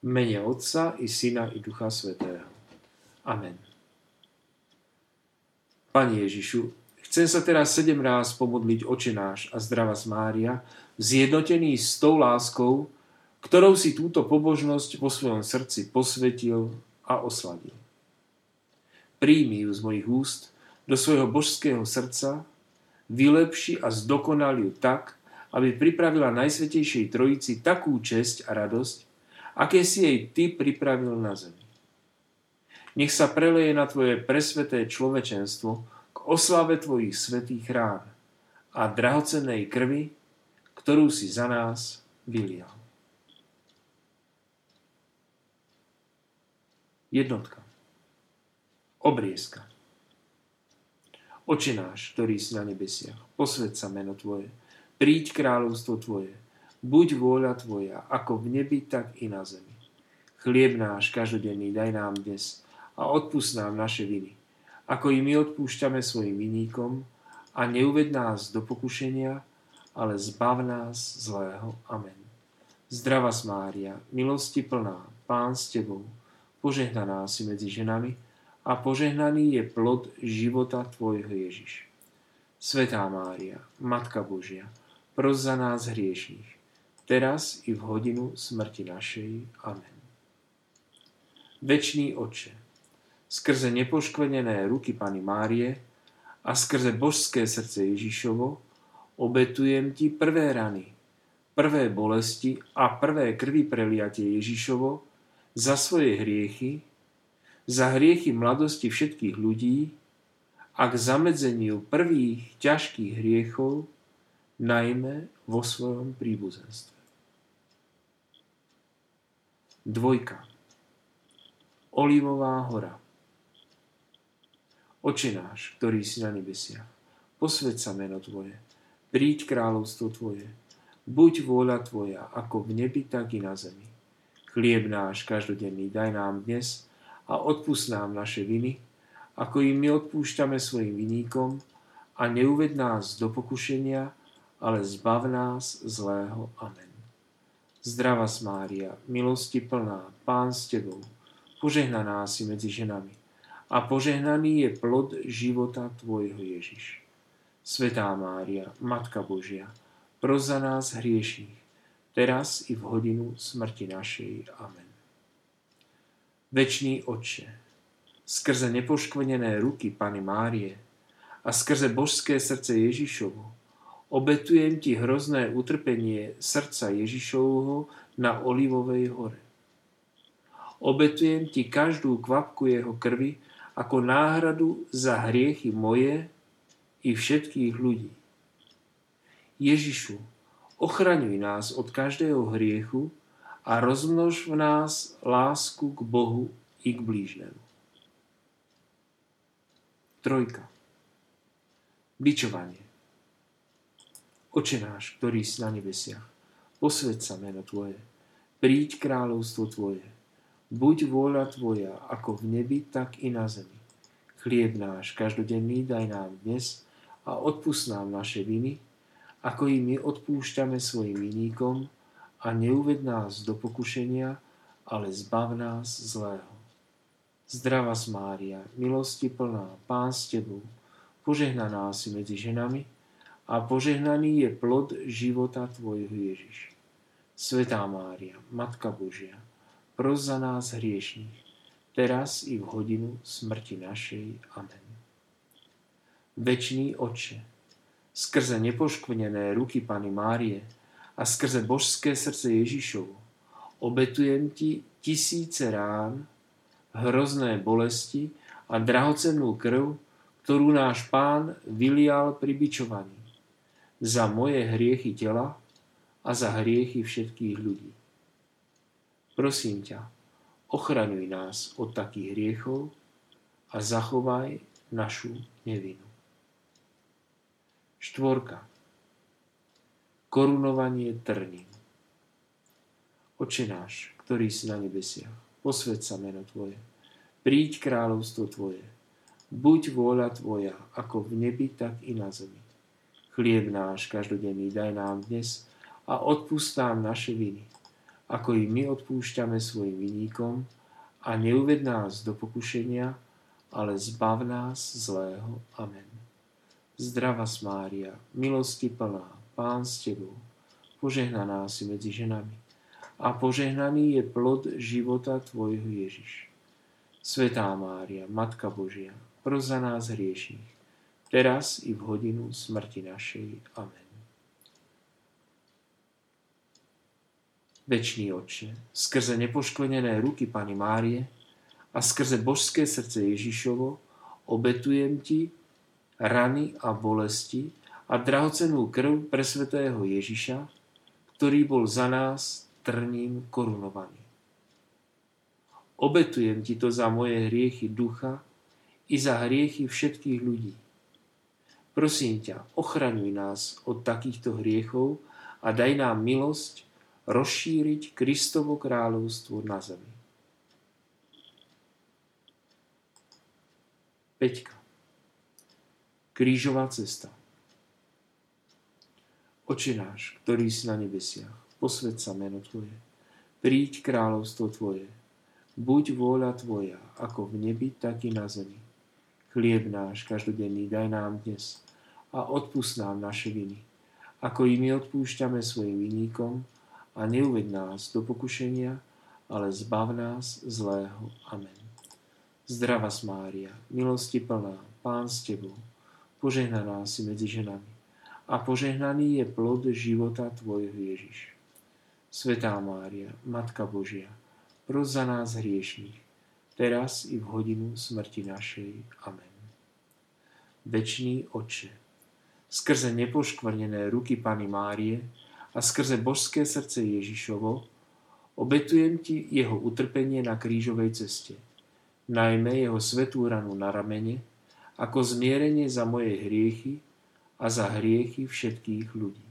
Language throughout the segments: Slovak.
Mene Otca i Syna i Ducha Svetého. Amen. Pane Ježišu, chcem sa teraz sedem ráz pomodliť očenáš a zdravá Mária, zjednotený s tou láskou, ktorou si túto pobožnosť vo svojom srdci posvetil a osladil. Príjmi ju z mojich úst do svojho božského srdca, vylepši a zdokonali ju tak, aby pripravila Najsvetejšej Trojici takú česť a radosť, aké si jej Ty pripravil na zemi. Nech sa preleje na Tvoje presveté človečenstvo k oslave Tvojich svetých rán a drahocennej krvi, ktorú si za nás vylial. Jednotka. Obriezka. Oče náš, ktorý si na nebesiach, posved sa meno Tvoje, príď kráľovstvo Tvoje, Buď vôľa Tvoja, ako v nebi, tak i na zemi. Chlieb náš každodenný daj nám dnes a odpust nám naše viny, ako i my odpúšťame svojim viníkom a neuved nás do pokušenia, ale zbav nás zlého. Amen. Zdrava Mária, milosti plná, Pán s Tebou, požehnaná si medzi ženami a požehnaný je plod života Tvojho Ježiš. Svetá Mária, Matka Božia, pros za nás hriešných, teraz i v hodinu smrti našej. Amen. Večný Oče, skrze nepoškvenené ruky Pany Márie a skrze božské srdce Ježišovo obetujem Ti prvé rany, prvé bolesti a prvé krvi preliatie Ježišovo za svoje hriechy, za hriechy mladosti všetkých ľudí a k zamedzeniu prvých ťažkých hriechov, najmä vo svojom príbuzenstve. Dvojka. Olivová hora. Oče náš, ktorý si na nebesiach, posved sa meno Tvoje, príď kráľovstvo Tvoje, buď vôľa Tvoja, ako v nebi, tak i na zemi. Chlieb náš každodenný daj nám dnes a odpust nám naše viny, ako im my odpúšťame svojim viníkom a neuved nás do pokušenia, ale zbav nás zlého. Amen. Zdrava Mária, milosti plná, Pán s Tebou, požehnaná si medzi ženami a požehnaný je plod života Tvojho Ježiš. Svetá Mária, Matka Božia, pros za nás hriešných, teraz i v hodinu smrti našej. Amen. Večný Otče, skrze nepoškvenené ruky Pany Márie a skrze božské srdce Ježišovo, obetujem ti hrozné utrpenie srdca Ježišovho na Olivovej hore. Obetujem ti každú kvapku jeho krvi ako náhradu za hriechy moje i všetkých ľudí. Ježišu, ochraňuj nás od každého hriechu a rozmnož v nás lásku k Bohu i k blížnemu. Trojka. Bičovanie. Oče náš, ktorý si na nebesiach, posved sa meno Tvoje, príď kráľovstvo Tvoje, buď vôľa Tvoja, ako v nebi, tak i na zemi. Chlieb náš každodenný daj nám dnes a odpust nám naše viny, ako i my odpúšťame svojim viníkom a neuved nás do pokušenia, ale zbav nás zlého. Zdrava Mária, milosti plná, Pán s Tebou, požehnaná si medzi ženami, a požehnaný je plod života Tvojho Ježiš. Svetá Mária, Matka Božia, pros za nás hriešných, teraz i v hodinu smrti našej. Amen. Večný Oče, skrze nepoškvrnené ruky Pany Márie a skrze božské srdce Ježišovo, obetujem Ti tisíce rán, hrozné bolesti a drahocennú krv, ktorú náš Pán vylial pri bičovaní za moje hriechy tela a za hriechy všetkých ľudí. Prosím ťa, ochraňuj nás od takých hriechov a zachovaj našu nevinu. Štvorka. Korunovanie trním. Oče náš, ktorý si na nebesiach, posved sa meno Tvoje, príď kráľovstvo Tvoje, buď vôľa Tvoja, ako v nebi, tak i na zemi. Chlieb náš každodenný daj nám dnes a odpust nám naše viny, ako i my odpúšťame svojim viníkom a neuved nás do pokušenia, ale zbav nás zlého. Amen. Zdrava Mária, milosti plná, Pán s Tebou, požehnaná si medzi ženami a požehnaný je plod života Tvojho Ježiš. Svetá Mária, Matka Božia, pros za nás hriešných, teraz i v hodinu smrti našej. Amen. Večný Otče, skrze nepoškvrnené ruky Pany Márie a skrze božské srdce Ježišovo obetujem Ti rany a bolesti a drahocenú krv presvetého Ježiša, ktorý bol za nás trním korunovaný. Obetujem Ti to za moje hriechy ducha i za hriechy všetkých ľudí. Prosím ťa, ochraňuj nás od takýchto hriechov a daj nám milosť, rozšíriť Kristovo kráľovstvo na zemi. Peťka. Krížová cesta. Oče náš, ktorý si na nebesiach, posved sa meno Tvoje. Príď kráľovstvo Tvoje. Buď vôľa Tvoja, ako v nebi, tak i na zemi. Chlieb náš každodenný daj nám dnes a odpust nám naše viny, ako i my odpúšťame svojim vinníkom a neuved nás do pokušenia, ale zbav nás zlého. Amen. Zdrava Mária, milosti plná, Pán s Tebou, požehnaná si medzi ženami a požehnaný je plod života Tvojho Ježiš. Svetá Mária, Matka Božia, pros za nás hriešných, teraz i v hodinu smrti našej. Amen. Večný Oče, skrze nepoškvrnené ruky Pany Márie, a skrze božské srdce Ježišovo obetujem ti jeho utrpenie na krížovej ceste, najmä jeho svetú ranu na ramene, ako zmierenie za moje hriechy a za hriechy všetkých ľudí.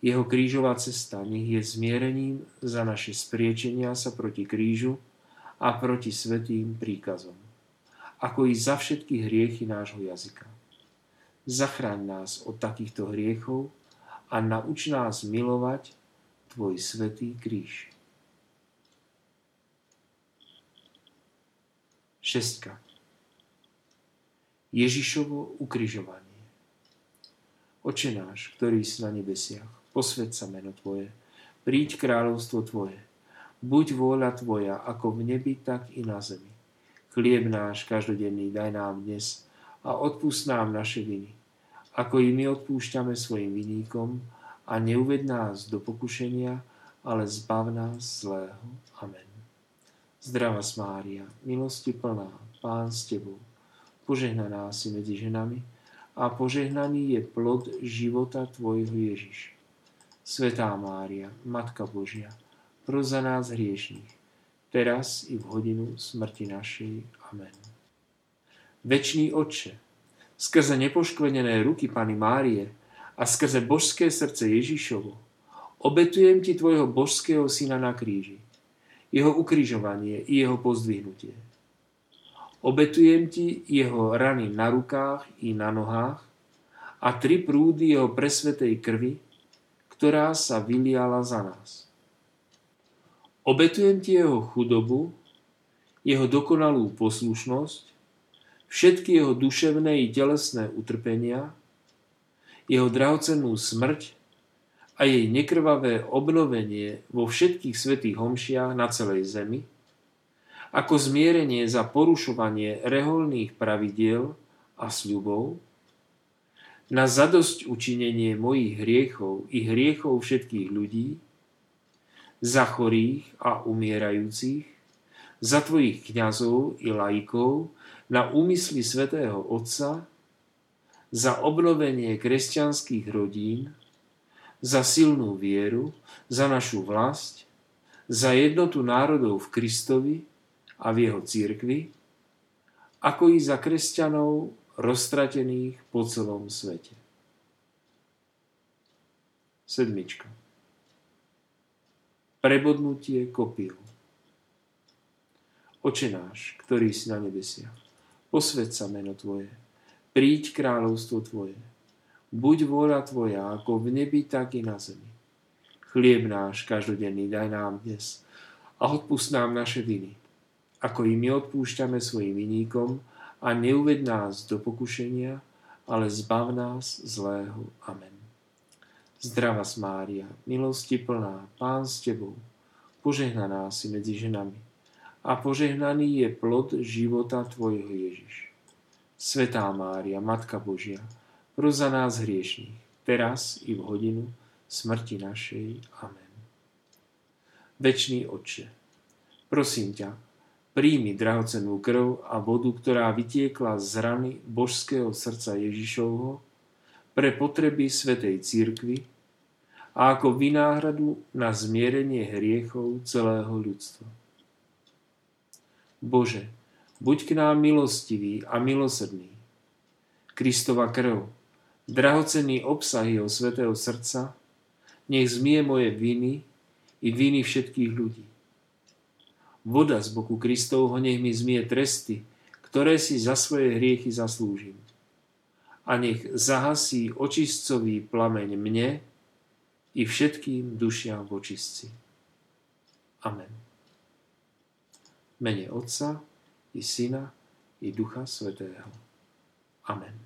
Jeho krížová cesta nech je zmierením za naše spriečenia sa proti krížu a proti svetým príkazom, ako i za všetky hriechy nášho jazyka. Zachráň nás od takýchto hriechov a nauč nás milovať Tvoj svetý kríž. Šestka. Ježišovo ukrižovanie. Oče náš, ktorý si na nebesiach, posved sa meno Tvoje, príď kráľovstvo Tvoje, buď vôľa Tvoja, ako v nebi, tak i na zemi. Chlieb náš každodenný daj nám dnes a odpust nám naše viny, ako i my odpúšťame svojim viníkom a neuved nás do pokušenia, ale zbav nás zlého. Amen. Zdrava Mária, milosti plná, Pán s Tebou, požehnaná si medzi ženami a požehnaný je plod života Tvojho Ježiš. Svetá Mária, Matka Božia, pros za nás hriešných, teraz i v hodinu smrti našej. Amen. Večný Otče, skrze nepoškvrnené ruky Pany Márie a skrze božské srdce Ježišovo obetujem ti tvojho božského syna na kríži, jeho ukrižovanie i jeho pozdvihnutie. Obetujem ti jeho rany na rukách i na nohách a tri prúdy jeho presvetej krvi, ktorá sa vyliala za nás. Obetujem ti jeho chudobu, jeho dokonalú poslušnosť všetky jeho duševné i telesné utrpenia, jeho drahocennú smrť a jej nekrvavé obnovenie vo všetkých svetých homšiach na celej zemi, ako zmierenie za porušovanie reholných pravidiel a sľubov, na zadosť učinenie mojich hriechov i hriechov všetkých ľudí, za chorých a umierajúcich, za tvojich kňazov i laikov, na úmysly svätého Otca, za obnovenie kresťanských rodín, za silnú vieru, za našu vlast, za jednotu národov v Kristovi a v jeho církvi, ako i za kresťanov roztratených po celom svete. Sedmička. Prebodnutie kopíl. Oče náš, ktorý si na nebesiach, posved sa meno Tvoje, príď kráľovstvo Tvoje, buď vôľa Tvoja, ako v nebi, tak i na zemi. Chlieb náš každodenný daj nám dnes a odpust nám naše viny, ako i my odpúšťame svojim viníkom a neuved nás do pokušenia, ale zbav nás zlého. Amen. Zdrava Mária, milosti plná, Pán s Tebou, požehnaná si medzi ženami a požehnaný je plod života Tvojho Ježiš. Svetá Mária, Matka Božia, pros za nás hriešných, teraz i v hodinu smrti našej. Amen. Večný Otče, prosím ťa, príjmi drahocennú krv a vodu, ktorá vytiekla z rany božského srdca Ježišovho pre potreby Svetej Církvy a ako vynáhradu na zmierenie hriechov celého ľudstva. Bože, buď k nám milostivý a milosrdný. Kristova krv, drahocenný obsah jeho svetého srdca, nech zmie moje viny i viny všetkých ľudí. Voda z boku Kristovho nech mi zmie tresty, ktoré si za svoje hriechy zaslúžim. A nech zahasí očistcový plameň mne i všetkým dušiam v očistci. Amen. Mene Otca i Syna i Ducha Svetého. Amen.